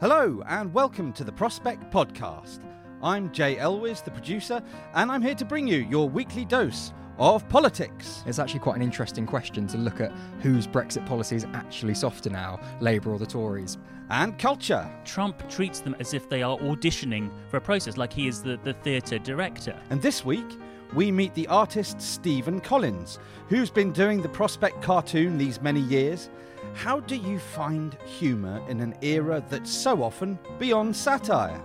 Hello, and welcome to the Prospect Podcast. I'm Jay Elwes, the producer, and I'm here to bring you your weekly dose of politics. It's actually quite an interesting question to look at whose Brexit policy is actually softer now, Labour or the Tories. And culture. Trump treats them as if they are auditioning for a process, like he is the, the theatre director. And this week, we meet the artist Stephen Collins, who's been doing the Prospect cartoon these many years. How do you find humour in an era that's so often beyond satire?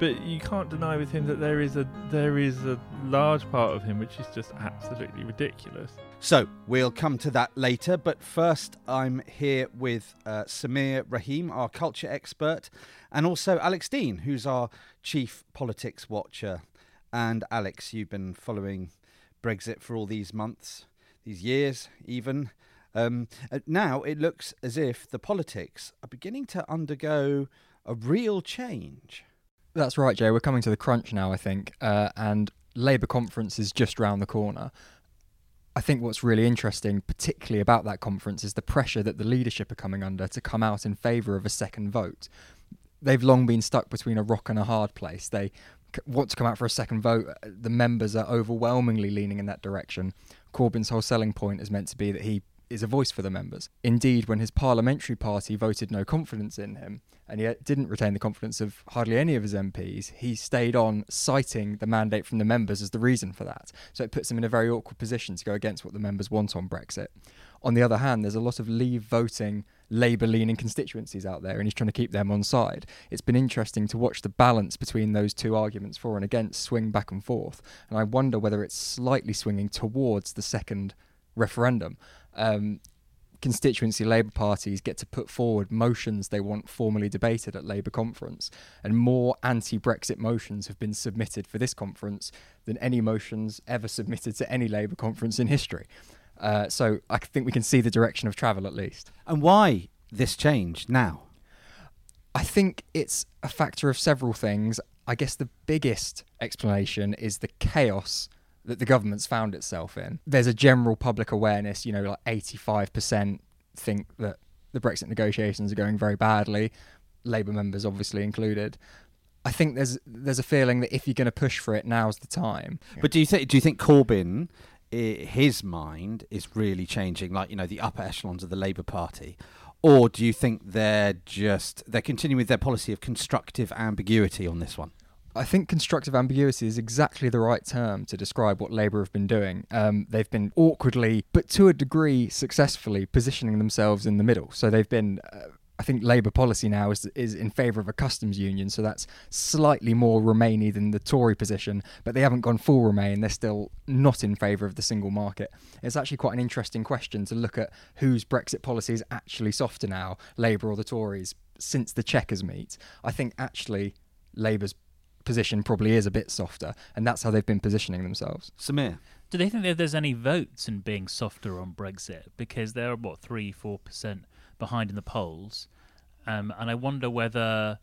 but you can't deny with him that there is a there is a large part of him which is just absolutely ridiculous. So we'll come to that later, but first I'm here with uh, Sameer Rahim, our culture expert, and also Alex Dean, who's our chief politics watcher. And Alex, you've been following Brexit for all these months, these years, even. Um, uh, now it looks as if the politics are beginning to undergo a real change. That's right, Jay. We're coming to the crunch now, I think, uh, and Labour conference is just round the corner. I think what's really interesting, particularly about that conference, is the pressure that the leadership are coming under to come out in favour of a second vote. They've long been stuck between a rock and a hard place. They want to come out for a second vote. Uh, the members are overwhelmingly leaning in that direction. Corbyn's whole selling point is meant to be that he is a voice for the members. Indeed, when his parliamentary party voted no confidence in him, and he didn't retain the confidence of hardly any of his MPs, he stayed on citing the mandate from the members as the reason for that. So it puts him in a very awkward position to go against what the members want on Brexit. On the other hand, there's a lot of leave voting, Labour leaning constituencies out there, and he's trying to keep them on side. It's been interesting to watch the balance between those two arguments for and against swing back and forth. And I wonder whether it's slightly swinging towards the second referendum. Um, constituency Labour parties get to put forward motions they want formally debated at Labour conference, and more anti-Brexit motions have been submitted for this conference than any motions ever submitted to any Labour conference in history. Uh, so I think we can see the direction of travel at least. And why this change now? I think it's a factor of several things. I guess the biggest explanation is the chaos that the government's found itself in. There's a general public awareness, you know, like 85% think that the Brexit negotiations are going very badly, Labour members obviously included. I think there's there's a feeling that if you're going to push for it, now's the time. But do you think do you think Corbyn, his mind is really changing, like you know the upper echelons of the Labour Party, or do you think they're just they're continuing with their policy of constructive ambiguity on this one? I think constructive ambiguity is exactly the right term to describe what Labour have been doing. Um, they've been awkwardly, but to a degree successfully, positioning themselves in the middle. So they've been. Uh, I think Labour policy now is is in favour of a customs union, so that's slightly more Remainy than the Tory position, but they haven't gone full Remain. They're still not in favour of the single market. It's actually quite an interesting question to look at whose Brexit policy is actually softer now, Labour or the Tories, since the Chequers meet. I think actually Labour's position probably is a bit softer, and that's how they've been positioning themselves. Sameer. Do they think that there's any votes in being softer on Brexit? Because they're, what, 3 4% behind in the polls. Um, and I wonder whether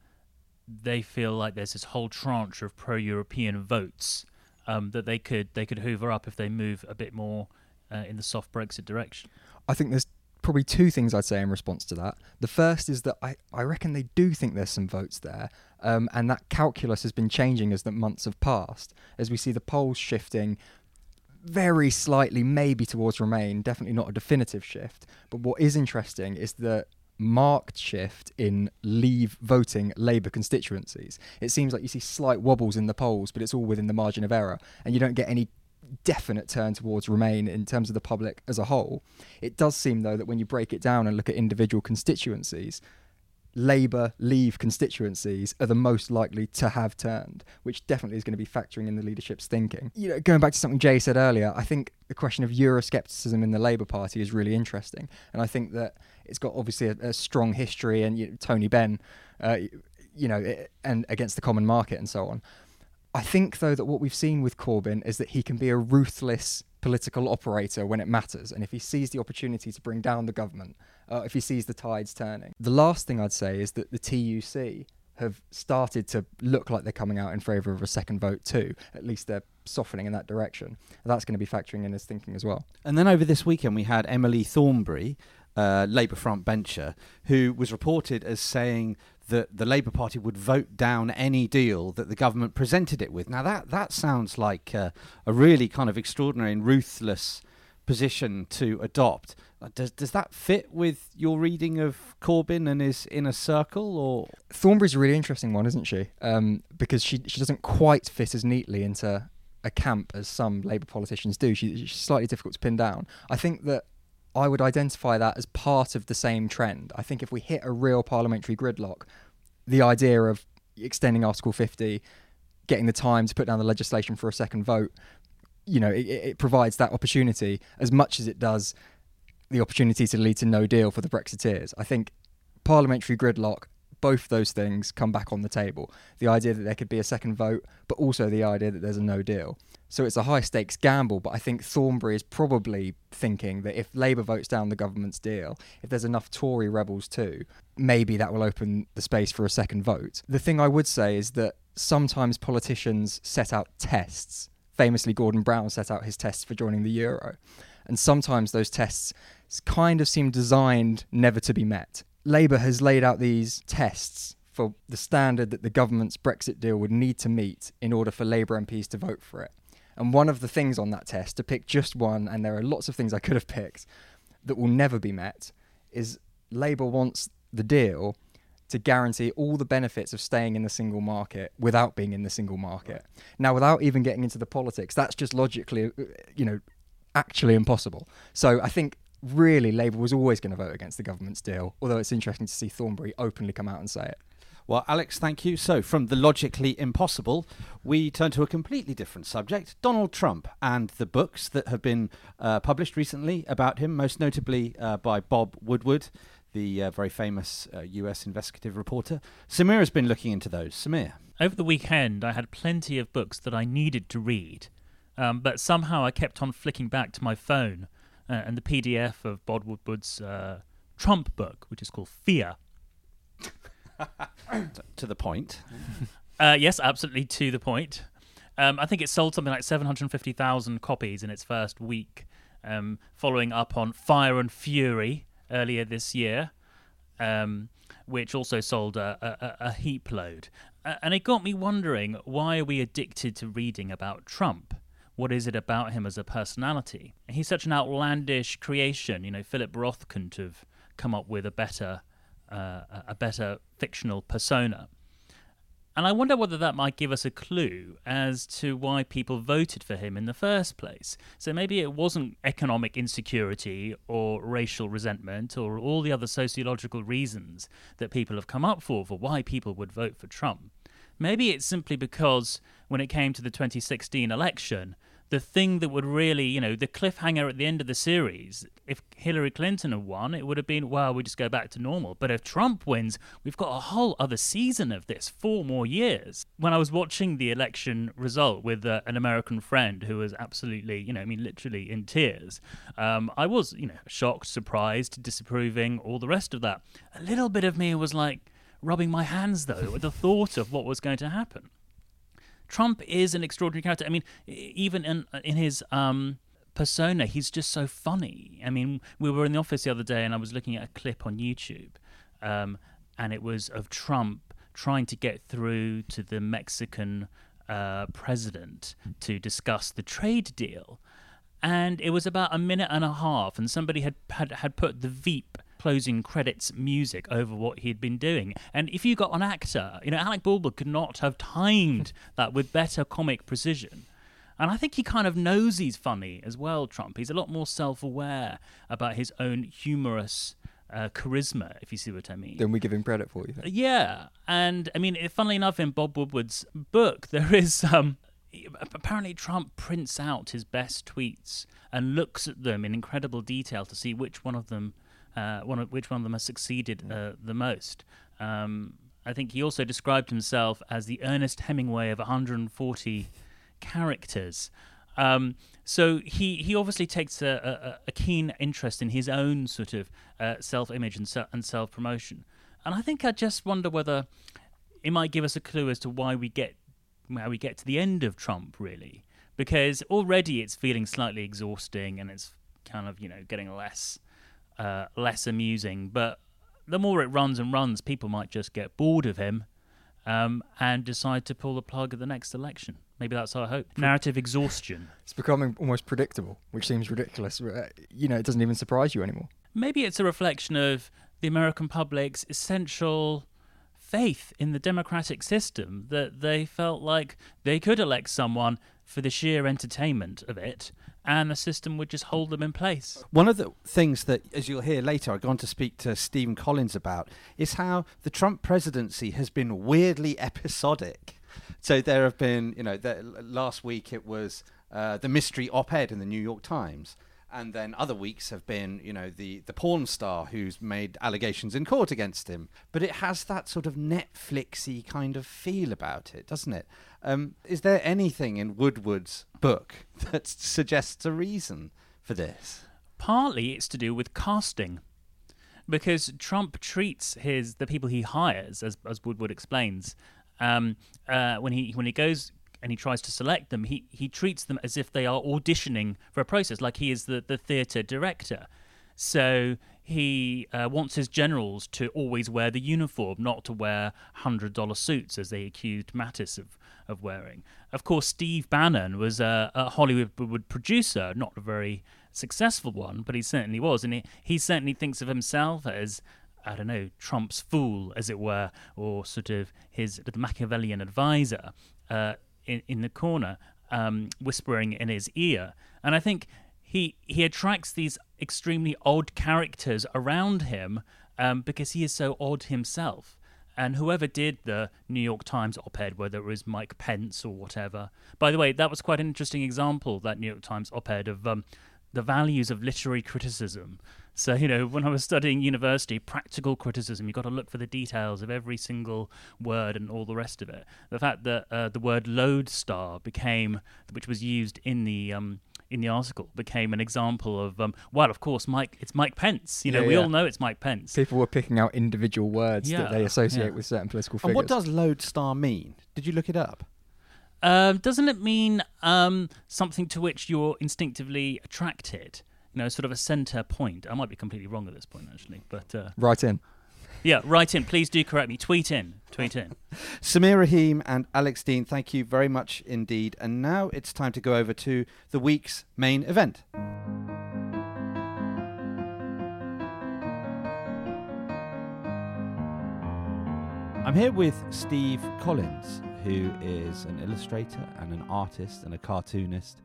they feel like there's this whole tranche of pro European votes um, that they could they could hoover up if they move a bit more uh, in the soft Brexit direction. I think there's probably two things I'd say in response to that. The first is that I, I reckon they do think there's some votes there, um, and that calculus has been changing as the months have passed, as we see the polls shifting very slightly, maybe towards Remain, definitely not a definitive shift. But what is interesting is that marked shift in leave voting Labour constituencies. It seems like you see slight wobbles in the polls, but it's all within the margin of error, and you don't get any definite turn towards Remain in terms of the public as a whole. It does seem, though, that when you break it down and look at individual constituencies, Labour Leave constituencies are the most likely to have turned, which definitely is going to be factoring in the leadership's thinking. You know, going back to something Jay said earlier, I think the question of Euroscepticism in the Labour Party is really interesting, and I think that it's got obviously a, a strong history, and you know, Tony Benn, uh, you know, and against the common market and so on. I think, though, that what we've seen with Corbyn is that he can be a ruthless political operator when it matters, and if he sees the opportunity to bring down the government, uh, if he sees the tides turning. The last thing I'd say is that the TUC have started to look like they're coming out in favour of a second vote too. At least they're softening in that direction. That's going to be factoring in his thinking as well. And then over this weekend, we had Emily Thornberry, uh, Labour front bencher, who was reported as saying that the Labour Party would vote down any deal that the government presented it with. Now that that sounds like uh, a really kind of extraordinary and ruthless position to adopt. Uh, does does that fit with your reading of Corbyn and his inner circle, or Thornberry's a really interesting one, isn't she? Um, because she she doesn't quite fit as neatly into a camp as some Labour politicians do. She, she's slightly difficult to pin down. I think that I would identify that as part of the same trend. I think if we hit a real parliamentary gridlock, the idea of extending Article 50, getting the time to put down the legislation for a second vote, you know, it, it provides that opportunity as much as it does the opportunity to lead to no deal for the Brexiteers. I think parliamentary gridlock both those things come back on the table. The idea that there could be a second vote, but also the idea that there's a no deal. So it's a high stakes gamble, but I think Thornberry is probably thinking that if Labour votes down the government's deal, if there's enough Tory rebels too, maybe that will open the space for a second vote. The thing I would say is that sometimes politicians set out tests. Famously, Gordon Brown set out his tests for joining the Euro. And sometimes those tests kind of seem designed never to be met. Labour has laid out these tests for the standard that the government's Brexit deal would need to meet in order for Labour MPs to vote for it. And one of the things on that test, to pick just one, and there are lots of things I could have picked that will never be met, is Labour wants the deal to guarantee all the benefits of staying in the single market without being in the single market. Now, without even getting into the politics, that's just logically, uh, you know, actually impossible. So I think really Labour was always going to vote against the government's deal, although it's interesting to see Thornberry openly come out and say it. Well, Alex, thank you. So, from the logically impossible, we turn to a completely different subject Donald Trump and the books that have been uh, published recently about him, most notably uh, by Bob Woodward, the uh, very famous US uh, investigative reporter. Sameer has been looking into those. Sameer. Over the weekend, I had plenty of books that I needed to read, um, but somehow I kept on flicking back to my phone uh, and the PDF of Bob Woodward's uh, Trump book, which is called Fear. to the point. Uh, yes, absolutely to the point. Um, I think it sold something like 750,000 copies in its first week, um, following up on Fire and Fury earlier this year, um, which also sold a, a, a heap load. And it got me wondering why are we addicted to reading about Trump? what is it about him as a personality? He's such an outlandish creation. You know, Philip Roth couldn't have come up with a better, uh, a better fictional persona. And I wonder whether that might give us a clue as to why people voted for him in the first place. So maybe it wasn't economic insecurity or racial resentment or all the other sociological reasons that people have come up for for why people would vote for Trump. Maybe it's simply because when it came to the 2016 election, the thing that would really, you know, the cliffhanger at the end of the series, if Hillary Clinton had won, it would have been, well, we just go back to normal. But if Trump wins, we've got a whole other season of this, four more years. When I was watching the election result with uh, an American friend who was absolutely, you know, I mean, literally in tears, um, I was, you know, shocked, surprised, disapproving, all the rest of that. A little bit of me was like, rubbing my hands though at the thought of what was going to happen. Trump is an extraordinary character. I mean, even in in his um, persona, he's just so funny. I mean, we were in the office the other day, and I was looking at a clip on YouTube, um, and it was of Trump trying to get through to the Mexican uh, president to discuss the trade deal, and it was about a minute and a half, and somebody had had, had put the Veep closing credits music over what he'd been doing. And if you got an actor, you know, Alec Baldwin could not have timed that with better comic precision. And I think he kind of knows he's funny as well, Trump. He's a lot more self aware about his own humorous uh, charisma, if you see what I mean. Then we give him credit for you. Think? Yeah. And I mean, funnily enough, in Bob Woodward's book, there is um, apparently Trump prints out his best tweets and looks at them in incredible detail to see which one of them, uh, one of, which one of them has succeeded uh, the most. Um, I think he also described himself as the Ernest Hemingway of 140 characters. Um, so he, he obviously takes a, a, a, keen interest in his own sort of uh, self image and, se- and self promotion. And I think I just wonder whether it might give us a clue as to why we get how we get to the end of Trump, really, because already it's feeling slightly exhausting and it's kind of you know getting less uh, less amusing. But the more it runs and runs, people might just get bored of him um, and decide to pull the plug at the next election. Maybe that's our hope. Narrative exhaustion. It's becoming almost predictable, which seems ridiculous. Uh, you know, it doesn't even surprise you anymore. Maybe it's a reflection of the American public's essential faith in the democratic system that they felt like they could elect someone for the sheer entertainment of it and the system would just hold them in place. One of the things that, as you'll hear later, I've gone to speak to Stephen Collins about is how the Trump presidency has been weirdly episodic. So there have been, you know, the, last week it was uh, the mystery op-ed in the New York Times and then other weeks have been, you know, the the porn star who's made allegations in court against him. But it has that sort of Netflixy kind of feel about it, doesn't it? Um, is there anything in Woodward's book that suggests a reason for this? Partly, it's to do with casting, because Trump treats his the people he hires, as as Woodward explains, um, uh, when he when he goes and he tries to select them, he, he treats them as if they are auditioning for a process, like he is the, the theatre director. So he uh, wants his generals to always wear the uniform, not to wear $100 suits as they accused Mattis of, of wearing. Of course, Steve Bannon was a, a Hollywood producer, not a very successful one, but he certainly was. And he, he certainly thinks of himself as I don't know, Trump's fool, as it were, or sort of his Machiavellian advisor. Uh, in, in the corner, um, whispering in his ear. And I think he he attracts these extremely odd characters around him um, because he is so odd himself. And whoever did the New York Times op ed, whether it was Mike Pence or whatever, by the way, that was quite an interesting example, that New York Times op ed of um, the values of literary criticism. So, you know, when I was studying university, practical criticism, you've got to look for the details of every single word and all the rest of it. The fact that uh, the word lodestar became, which was used in the um, in the article became an example of um, well of course Mike it's Mike Pence. You know yeah, we yeah. all know it's Mike Pence. People were picking out individual words yeah, that they associate with certain political figures and what does lodestar mean? Did you look it up? Um, doesn't it mean um, something to which you're instinctively attracted you know, sort of a centre point. I might be completely wrong at this point, actually, but uh, write in. Yeah, write in. Please do correct me. Tweet in. Tweet in. Sameer Rahim and Alex Dean, thank you very much indeed. And now it's time to go over to the week's main event. I'm here with Steve Collins, who is an illustrator and an artist and a cartoonist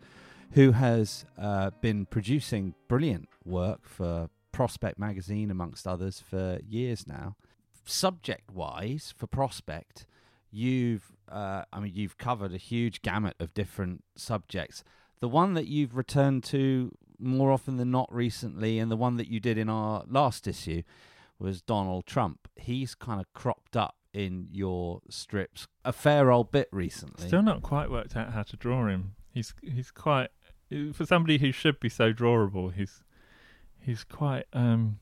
who has uh, been producing brilliant work for Prospect magazine, amongst others, for years now. Subject wise, for Prospect, you've uh, I mean you've covered a huge gamut of different subjects. The one that you've returned to more often than not recently, and the one that you did in our last issue, was Donald Trump. He's kind of cropped up in your strips a fair old bit recently. Still not quite worked out how to draw him. He's he's quite for somebody who should be so drawable, he's he's quite um,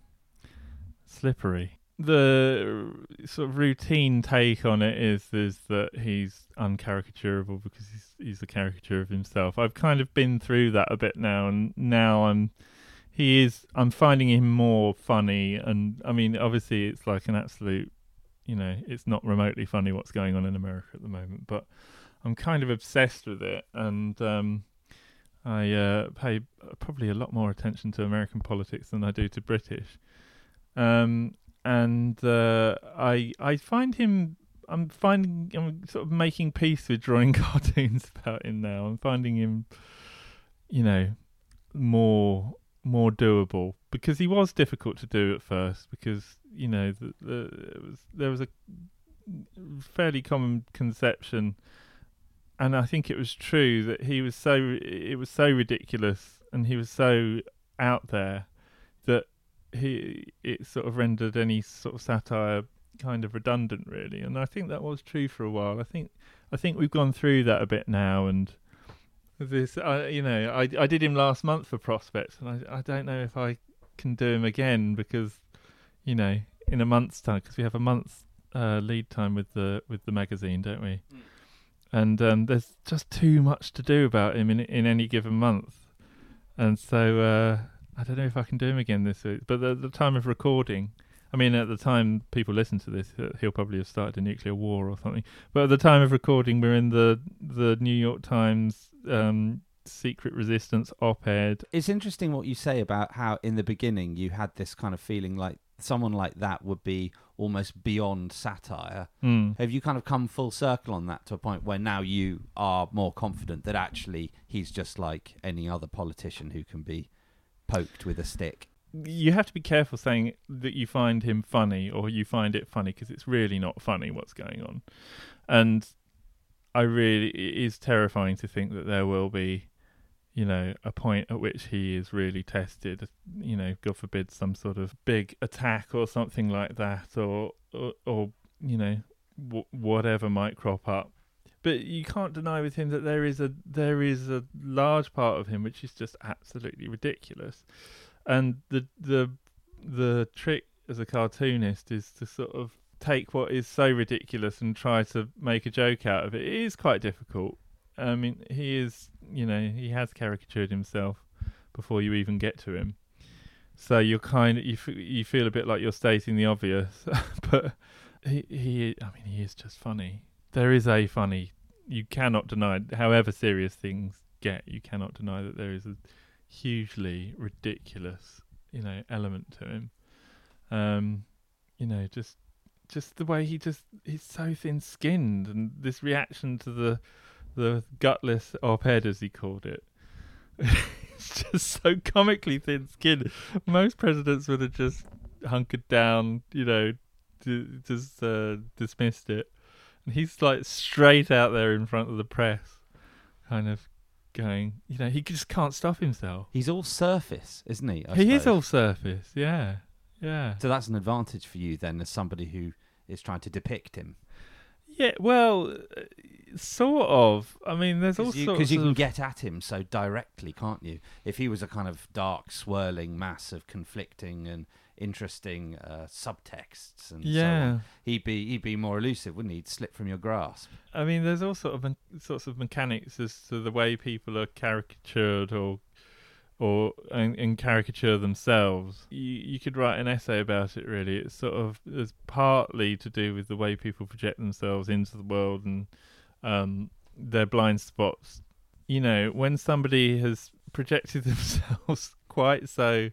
slippery. The sort of routine take on it is is that he's uncaricaturable because he's he's a caricature of himself. I've kind of been through that a bit now, and now I'm he is. I'm finding him more funny, and I mean, obviously, it's like an absolute, you know, it's not remotely funny what's going on in America at the moment, but I'm kind of obsessed with it, and um, I uh, pay probably a lot more attention to American politics than I do to British. um, and uh, I I find him. I'm finding I'm sort of making peace with drawing cartoons about him now. I'm finding him, you know, more more doable because he was difficult to do at first because you know the, the, was, there was a fairly common conception and I think it was true that he was so it was so ridiculous and he was so out there that he it sort of rendered any sort of satire kind of redundant really. And I think that was true for a while. I think I think we've gone through that a bit now and this I you know I I did him last month for prospects and I I don't know if I can do him again because you know in a month's time because we have a month's uh, lead time with the with the magazine don't we? Mm. And um, there's just too much to do about him in in any given month and so uh, I don't know if I can do him again this week but at the time of recording I mean, at the time people listen to this, uh, he'll probably have started a nuclear war or something. But at the time of recording, we're in the the New York Times um, secret resistance op-ed. It's interesting what you say about how in the beginning you had this kind of feeling like someone like that would be almost beyond satire. Mm. Have you kind of come full circle on that to a point where now you are more confident that actually he's just like any other politician who can be poked with a stick? You have to be careful saying that you find him funny or you find it funny because it's really not funny what's going on. And I really it is terrifying to think that there will be, you know, a point at which he is really tested. You know, God forbid, some sort of big attack or something like that, or or, or you know, w- whatever might crop up. But you can't deny with him that there is a there is a large part of him which is just absolutely ridiculous, and the the the trick as a cartoonist is to sort of take what is so ridiculous and try to make a joke out of it. It is quite difficult. I mean, he is, you know, he has caricatured himself before you even get to him. So you're kind of you f- you feel a bit like you're stating the obvious, but he he I mean he is just funny. There is a funny. You cannot deny, however serious things get, you cannot deny that there is a hugely ridiculous, you know, element to him. Um, you know, just just the way he just he's so thin skinned and this reaction to the the gutless op-ed as he called it it's just so comically thin skinned most presidents would have just hunkered down you know d- just uh, dismissed it and he's like straight out there in front of the press kind of going you know he just can't stop himself he's all surface isn't he I he suppose. is all surface yeah yeah. So that's an advantage for you then, as somebody who is trying to depict him. Yeah, well, uh, sort of. I mean, there's also because you, can get at him so directly, can't you? If he was a kind of dark, swirling mass of conflicting and interesting uh, subtexts and yeah. so he'd be he'd be more elusive, wouldn't he? He'd slip from your grasp. I mean, there's all sort of me- sorts of mechanics as to the way people are caricatured or or and, and, caricature themselves. You you could write an essay about it. Really, it's sort of it's partly to do with the way people project themselves into the world and um, their blind spots. You know, when somebody has projected themselves quite so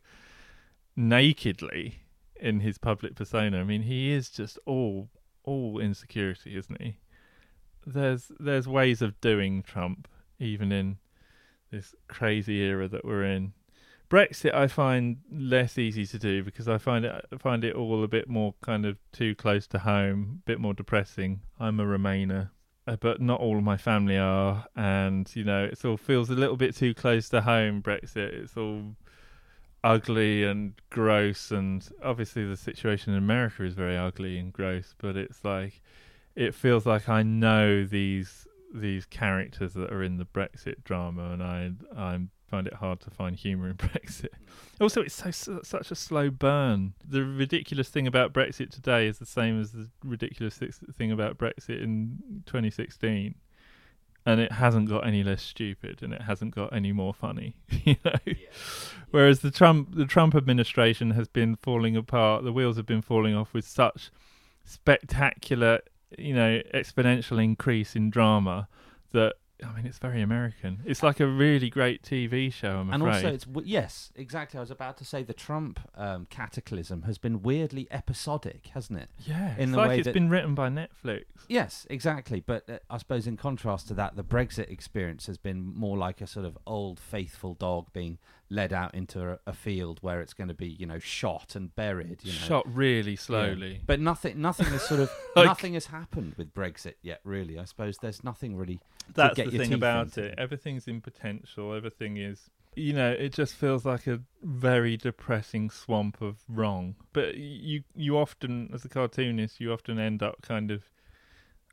nakedly in his public persona, I mean, he is just all all insecurity, isn't he? There's there's ways of doing Trump, even in this crazy era that we're in. Brexit, I find less easy to do because I find it I find it all a bit more kind of too close to home, a bit more depressing. I'm a Remainer, Uh, but not all of my family are, and you know, it all feels a little bit too close to home. Brexit, it's all ugly and gross, and obviously the situation in America is very ugly and gross. But it's like it feels like I know these these characters that are in the Brexit drama, and I I find it hard to find humour in Brexit. Also, it's so, so, such a slow burn. The ridiculous thing about Brexit today is the same as the ridiculous thing about Brexit in 2016, and it hasn't got any less stupid, and it hasn't got any more funny. You know, yeah. whereas the Trump the Trump administration has been falling apart. The wheels have been falling off with such spectacular you know exponential increase in drama that I mean, it's very American. It's like a really great TV show. I'm and afraid. also, it's w- yes, exactly. I was about to say the Trump um, cataclysm has been weirdly episodic, hasn't it? yeah, in it's the like way it's that- been written by Netflix. Yes, exactly. But uh, I suppose in contrast to that, the Brexit experience has been more like a sort of old faithful dog being led out into a, a field where it's going to be, you know, shot and buried. You know, Shot really Yeah. slowly. But nothing, nothing has sort of Like- nothing has happened with Brexit yet. Really, I suppose there's nothing really. That's get the your thing teeth about into. it. Everything's in potential. Everything is, you know, it just feels like a very depressing swamp of wrong. But you, you often, as a cartoonist, you often end up kind of,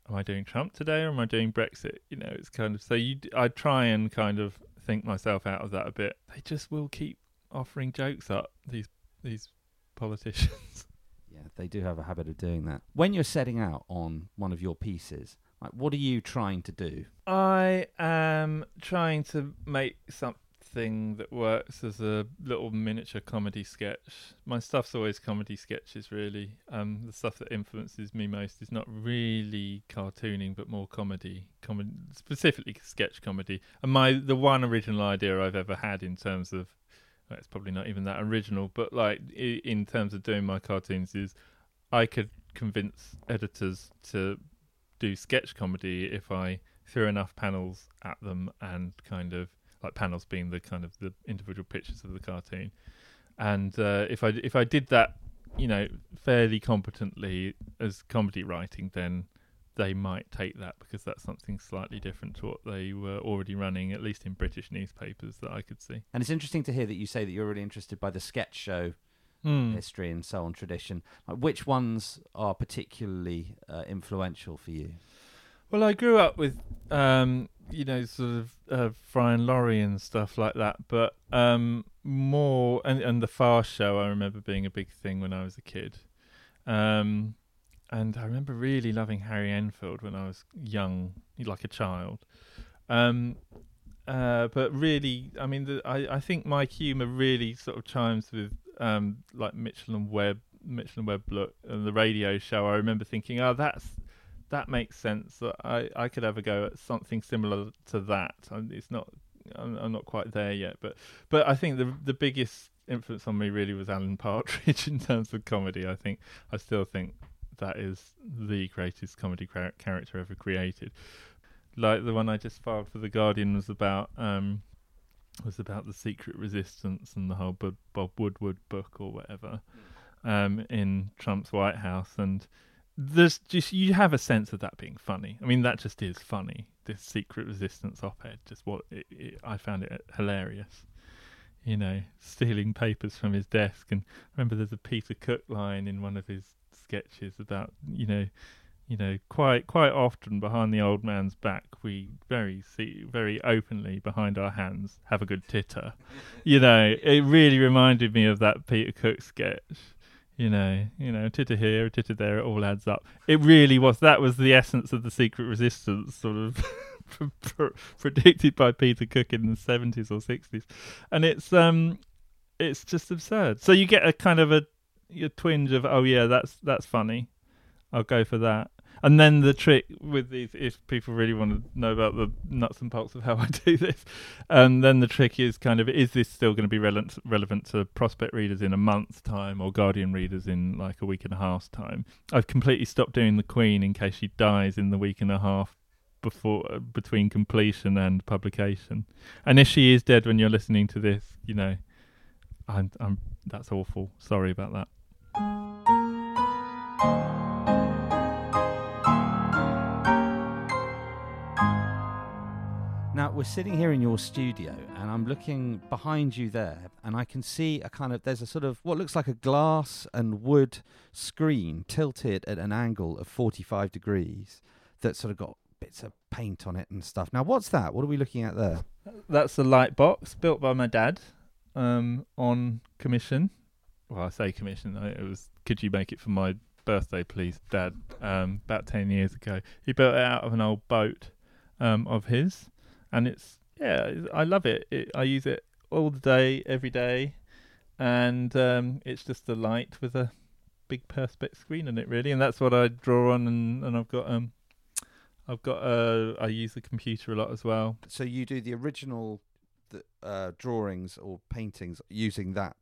am I doing Trump today or am I doing Brexit? You know, it's kind of so you. d- I try and kind of think myself out of that a bit. They just will keep offering jokes up these these politicians. Yeah, they do have a habit of doing that. When you're setting out on one of your pieces, like, what are you trying to do? I am trying to make something that works as a little miniature comedy sketch. My stuff's always comedy sketches, really. Um, the stuff that influences me most is not really cartooning, but more comedy, com- specifically sketch comedy. And my the one original idea I've ever had in terms of well, it's probably not even that original, but like in terms of doing my cartoons is I could convince editors to do sketch comedy if I threw enough panels at them and kind of like panels being the kind of the individual pictures of the cartoon, and uh, if I if I did that, you know, fairly competently as comedy writing, then they might take that because that's something slightly different to what they were already running, at least in British newspapers that I could see. And it's interesting to hear that you say that you're really interested by the sketch show Hmm. history and so on tradition. Like, which ones are particularly uh, influential for you? Well, I grew up with, um, you know, sort of uh, Fry and Laurie and stuff like that, but um, more and and the Fast Show. I remember being a big thing when I was a kid, um, and I remember really loving Harry Enfield when I was young, like a child. Um, uh, but really, I mean, the, I I think my humour really sort of chimes with um, like Mitchell and Webb, Mitchell and Webb look and the radio show. I remember thinking, oh, that's that makes sense. That I I could have a go at something similar to that. It's not. I'm, I'm not quite there yet, but but I think the the biggest influence on me really was Alan Partridge in terms of comedy. I think I still think that is the greatest comedy char- character ever created. Like the one I just filed for the Guardian was about um was about the secret resistance and the whole Bob, Bob Woodward book or whatever um in Trump's White House and there's just you have a sense of that being funny. I mean that just is funny. This secret resistance op-ed just what it, it, I found it uh, hilarious. You know, stealing papers from his desk and I remember there's a Peter Cook line in one of his sketches about you know you know quite quite often behind the old man's back we very see very openly behind our hands have a good titter you know it really reminded me of that peter cook sketch you know you know titter here titter there it all adds up. It really was that was the essence of the secret resistance sort of pr- pr- predicted by peter cook in the 70s or 60s and it's um it's just absurd. So you get a kind of a, a twinge of oh yeah that's that's funny. I'll go for that. And then the trick with these, if people really want to know about the nuts and bolts of how I do this, and then the trick is kind of, is this still going to be relevant relevant to prospect readers in a month's time or Guardian readers in like a week and a half's time? I've completely stopped doing the Queen in case she dies in the week and a half before uh, between completion and publication. And if she is dead when you're listening to this, you know, I'm, I'm that's awful. Sorry about that. We're sitting here in your studio, and I'm looking behind you there, and I can see a kind of there's a sort of what looks like a glass and wood screen tilted at an angle of 45 degrees that sort of got bits of paint on it and stuff. Now what's that? What are we looking at there? That's the light box built by my dad um, on commission. Well, I say commission. It was, could you make it for my birthday, please, Dad? Um, about 10 years ago. He built it out of an old boat um, of his. And it's, yeah, I love it. it. I use it all the day, every day. And um, it's just a light with a big perspex screen in it, really. And that's what I draw on. And, and I've got um, I've got uh, I use the computer a lot as well. So you do the original uh, drawings or paintings using that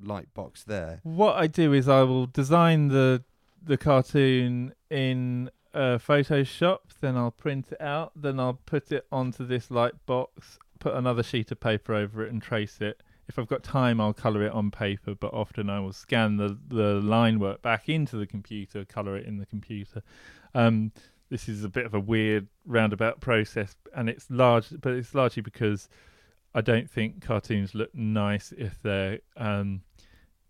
light box there. What I do is I will design the the cartoon in uh, Photoshop, then I'll print it out, then I'll put it onto this light box, put another sheet of paper over it, and trace it. If I've got time, I'll colour it on paper, but often I will scan the the line work back into the computer, colour it in the computer. Um, this is a bit of a weird roundabout process, and it's large, but it's largely because I don't think cartoons look nice if they're um,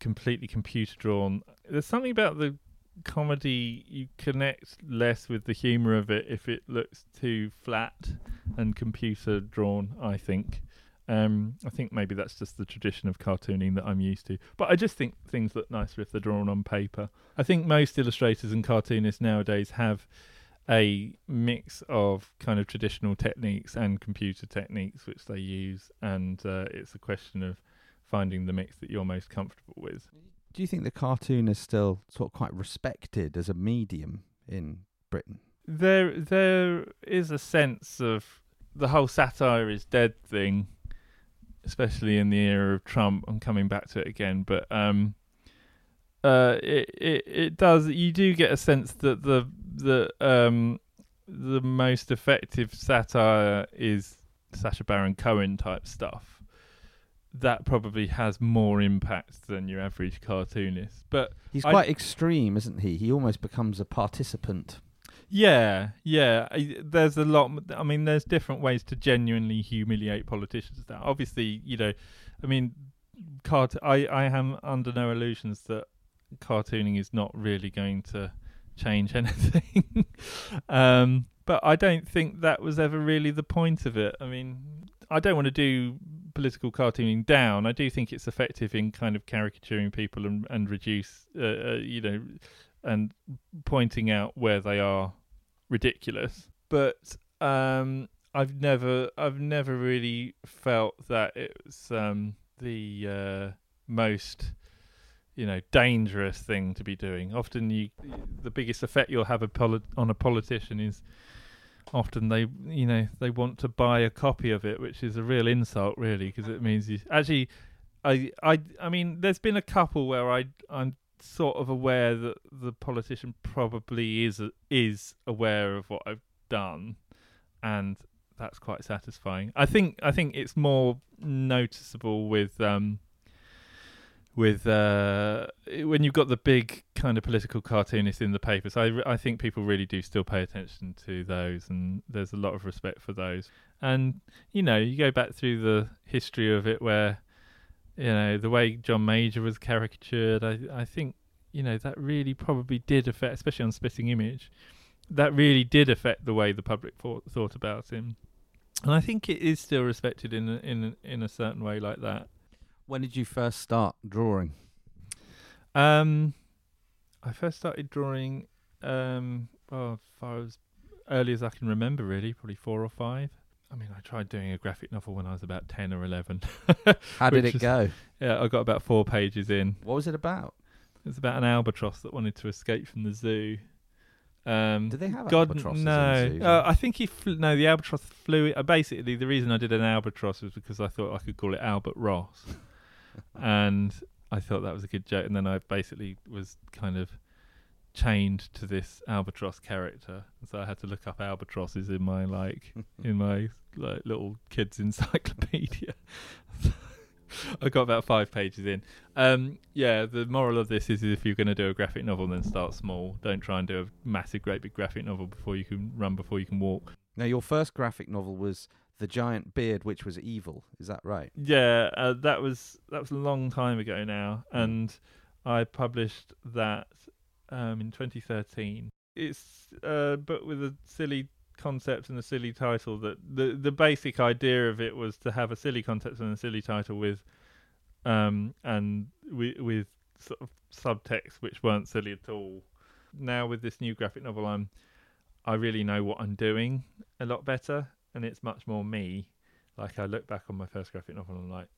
completely computer drawn. There's something about the comedy you connect less with the humor of it if it looks too flat and computer drawn. I think. Um, I think maybe that's just the tradition of cartooning that I'm used to. But I just think things look nicer if they're drawn on paper. I think most illustrators and cartoonists nowadays have a mix of kind of traditional techniques and computer techniques which they use, and uh, it's a question of finding the mix that you're most comfortable with. Do you think the cartoon is still sort of quite respected as a medium in Britain? There, there is a sense of the whole satire is dead thing, especially in the era of Trump. I'm coming back to it again, but um, uh, it, it it does. You do get a sense that the the um the most effective satire is Sacha Baron Cohen type stuff. That probably has more impact than your average cartoonist. But He's I- quite extreme, isn't he? He almost becomes a participant. Yeah, yeah. I- There's a lot. I mean, there's different ways to genuinely humiliate politicians. Now, obviously, you know, I mean, cart. I I am under no illusions that cartooning is not really going to change anything. um, but I don't think that was ever really the point of it. I mean, I don't want to do political cartooning down. I do think it's effective in kind of caricaturing people and and reduce, uh, uh, you know, and pointing out where they are ridiculous. But um, I've never, I've never really felt that it was um, the uh, most, you know, dangerous thing to be doing. Often, you, the biggest effect you'll have a poli- on a politician is often they, you know, they want to buy a copy of it, which is a real insult, really, because it means you actually. I, I, I mean, there's been a couple where I, I'm sort of aware that the politician probably is is aware of what I've done, and that's quite satisfying. I think I think it's more noticeable with um with uh when you've got the big kind of political cartoonists in the papers. I I think people really do still pay attention to those, and there's a lot of respect for those. And you know, you go back through the history of it where you know the way John Major was caricatured. I I think you know that really probably did affect, especially on Spitting Image. That really did affect the way the public thought, thought about him, and I think it is still respected in in in a certain way like that. When did you first start drawing? Um, I first started drawing um well, as far as early as I can remember, really, probably four or five. I mean, I tried doing a graphic novel when I was about ten or eleven. How did it is- go? Yeah, I got about four pages in. What was it about? It was about an albatross that wanted to escape from the zoo. Um, Did they have God, albatrosses in no. zoos? Uh, I think he fl- no. The albatross flew. Uh, basically, the reason I did an albatross was because I thought I could call it Albert Ross, and I thought that was a good joke. And then I basically was kind of chained to this albatross character, so I had to look up albatrosses in my like in my like little kids encyclopedia. I got about five pages in. Um, yeah, the moral of this is if you're going to do a graphic novel, then start small. Don't try and do a massive, great big graphic novel before you can run before you can walk. Now, your first graphic novel was The Giant Beard, which was evil. Is that right? Yeah, uh, that was that was a long time ago now, and I published that um, in 2013. It's uh, but with a silly concept and a silly title. That the the basic idea of it was to have a silly concept and a silly title with um and with with sort of subtext which weren't silly at all. Now with this new graphic novel, I'm I really know what I'm doing a lot better, and it's much more me. Like I look back on my first graphic novel and I'm like,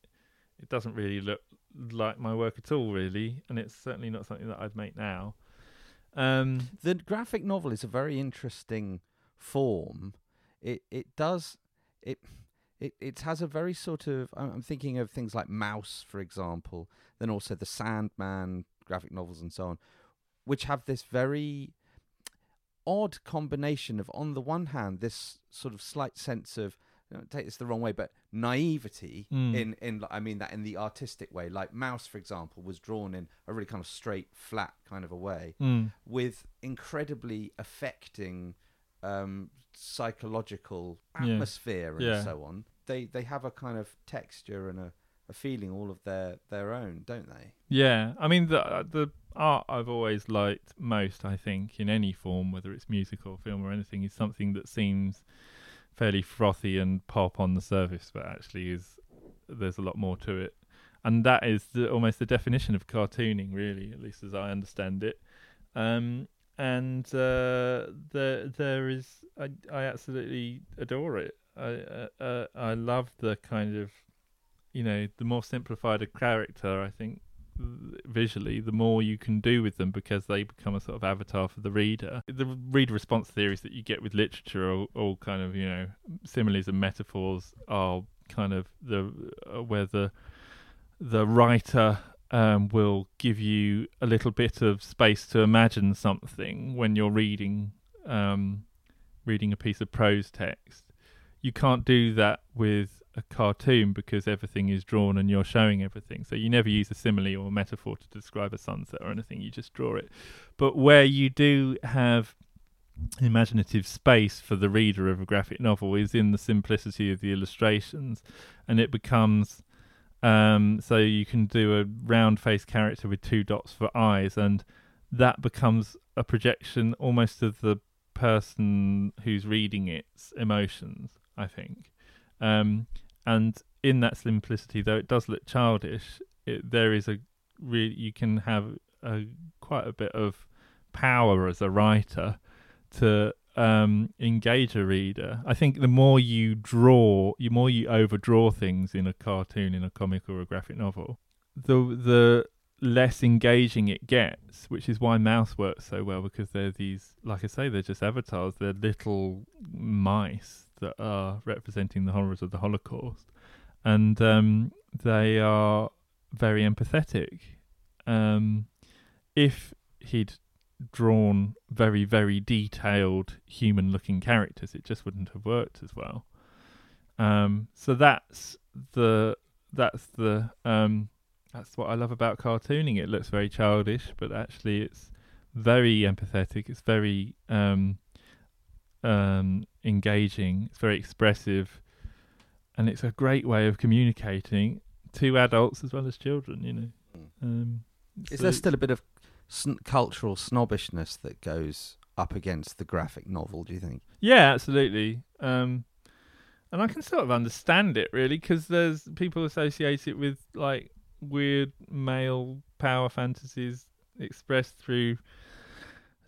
it doesn't really look like my work at all, really, and it's certainly not something that I'd make now. Um, The graphic novel is a very interesting form, it it does it. It it has a very sort of I'm I'm thinking of things like Maus, for example, then also the Sandman graphic novels and so on, which have this very odd combination of on the one hand this sort of slight sense of don't take this the wrong way, but naivety Mm. in in I mean that in the artistic way. Like Maus, for example, was drawn in a really kind of straight, flat kind of a way, Mm. with incredibly affecting um, psychological Yeah. atmosphere and Yeah. so on. They they have a kind of texture and a, a feeling all of their their own, don't they? Yeah, I mean the uh, the art I've always liked most, I think, in any form, whether it's music or film or anything, is something that seems fairly frothy and pop on the surface, but actually is there's a lot more to it, and that is the, almost the definition of cartooning, really, at least as I understand it. Um, and uh, there there is I I absolutely adore it. I uh, uh, I love the kind of you know the more simplified a character, I think visually, the more you can do with them because they become a sort of avatar for the reader. The reader response theories that you get with literature, all, all kind of you know similes and metaphors, are kind of the uh, where the the writer um, will give you a little bit of space to imagine something when you're reading um, reading a piece of prose text. You can't do that with a cartoon because everything is drawn and you're showing everything. So you never use a simile or a metaphor to describe a sunset or anything. You just draw it. But where you do have imaginative space for the reader of a graphic novel is in the simplicity of the illustrations, and it becomes um, so you can do a round faced character with two dots for eyes, and that becomes a projection almost of the person who's reading its emotions, I think. Um, and in that simplicity, though it does look childish, it, there is a really you can have a, quite a bit of power as a writer to um, engage a reader. I think the more you draw, the more you overdraw things in a cartoon, in a comic or a graphic novel, the the less engaging it gets. Which is why Maus works so well because they're these, like I say, they're just avatars. They're little mice that are representing the horrors of the Holocaust, and um, they are very empathetic. Um, if he'd drawn very very detailed human looking characters it just wouldn't have worked as well. Um so that's the that's the um that's what i love about cartooning. It looks very childish but actually it's very empathetic. It's very um um engaging it's very expressive and it's a great way of communicating to adults as well as children you know um Is so- there still a bit of sn- cultural snobbishness that goes up against the graphic novel? Do you think? Yeah, absolutely. Um, and I can sort of understand it really because there's people associate it with like weird male power fantasies expressed through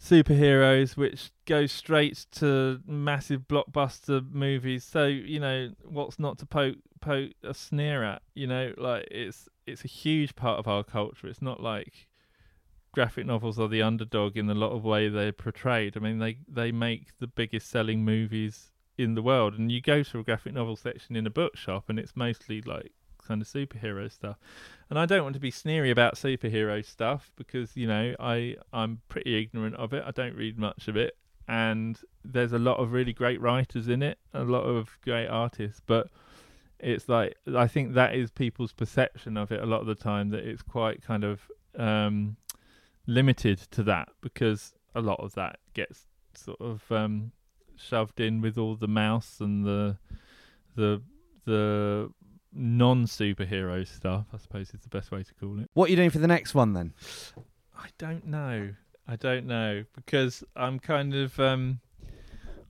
superheroes, which go straight to massive blockbuster movies. So you know what's not to poke poke a sneer at. You know, like it's it's a huge part of our culture. It's not like graphic novels are the underdog in a lot of way they're portrayed. I mean, they they make the biggest selling movies in the world, and you go to a graphic novel section in a bookshop, and it's mostly like kind of superhero stuff. And I don't want to be sneery about superhero stuff because you know I I'm pretty ignorant of it. I don't read much of it, and there's a lot of really great writers in it, a lot of great artists, but it's like I think that is people's perception of it a lot of the time that it's quite kind of um, limited to that because a lot of that gets sort of um, shoved in with all the Maus and the the the non superhero stuff. I suppose is the best way to call it. What are you doing for the next one then? I don't know. I don't know because I'm kind of um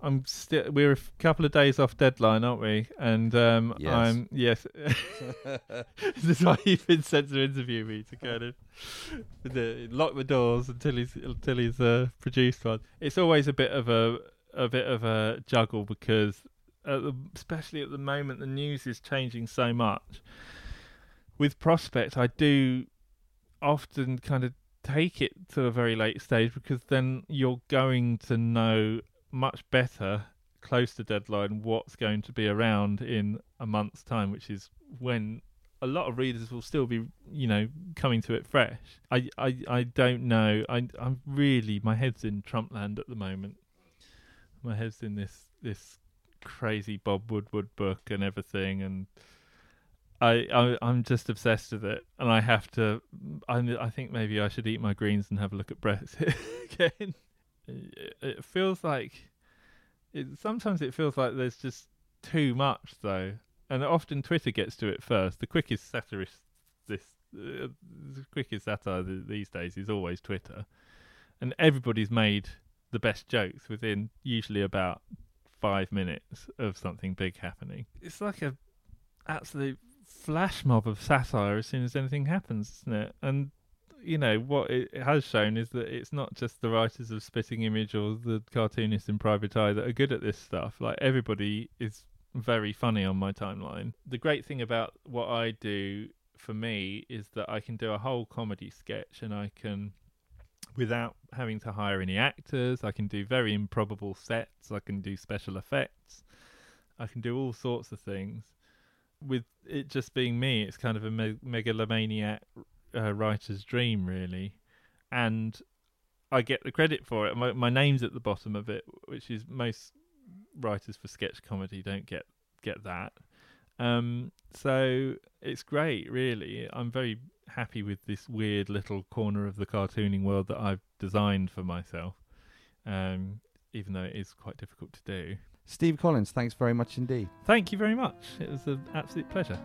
I'm still we're a couple of days off deadline, aren't we? And um Yes. I'm yes. this is why you've been sent to interview me to kind of the, lock the doors until he's until he's uh, produced one. It's always a bit of a a bit of a juggle because at the, especially at the moment the news is changing so much. With Prospect, I do often kind of take it to a very late stage because then you're going to know much better close to deadline what's going to be around in a month's time, which is when a lot of readers will still be, you know, coming to it fresh. I, I, I don't know. I, I'm really my head's in Trumpland at the moment. My head's in this this crazy Bob Woodward book and everything, and I, I I'm just obsessed with it, and I have to. I I think maybe I should eat my greens and have a look at Brexit again. It, feels like it. Sometimes it feels like there's just too much though, and often Twitter gets to it first. The quickest satirist this uh, the quickest satire th- these days is always Twitter, and everybody's made the best jokes within usually about five minutes of something big happening. It's like a absolute flash mob of satire as soon as anything happens, isn't it? And you know what it has shown is that it's not just the writers of Spitting Image or the cartoonists in Private Eye that are good at this stuff. Like everybody is very funny on my timeline. The great thing about what I do for me is that I can do a whole comedy sketch and I can without having to hire any actors. I can do very improbable sets. I can do special effects. I can do all sorts of things. With it just being me, it's kind of a me- megalomaniac uh, writer's dream, really. And I get the credit for it. My, my name's at the bottom of it, which is most writers for sketch comedy don't get get that. Um, so it's great, really. I'm very happy with this weird little corner of the cartooning world that I've designed for myself, um, even though it is quite difficult to do. Steve Collins, thanks very much indeed. Thank you very much. It was an absolute pleasure.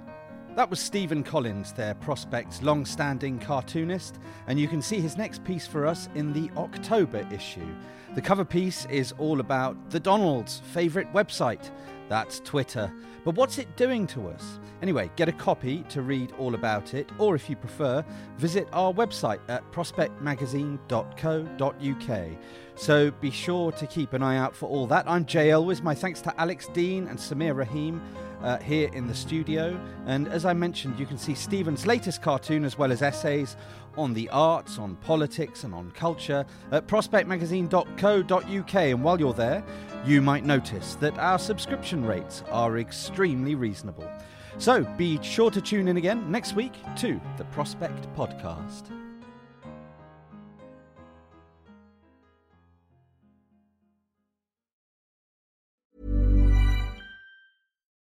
That was Stephen Collins, their Prospect's long standing cartoonist, and you can see his next piece for us in the October issue. The cover piece is all about the Donald's favourite website, that's Twitter. But what's it doing to us? Anyway, get a copy to read all about it, or if you prefer, visit our website at prospectmagazine.co.uk. So be sure to keep an eye out for all that. I'm Jay Elwes. My thanks to Alex Dean and Sameer Rahim uh, here in the studio. And as I mentioned, you can see Stephen's latest cartoon as well as essays on the arts, on politics, and on culture at prospectmagazine.co.uk. And while you're there, you might notice that our subscription rates are extremely reasonable. So be sure to tune in again next week to the Prospect Podcast.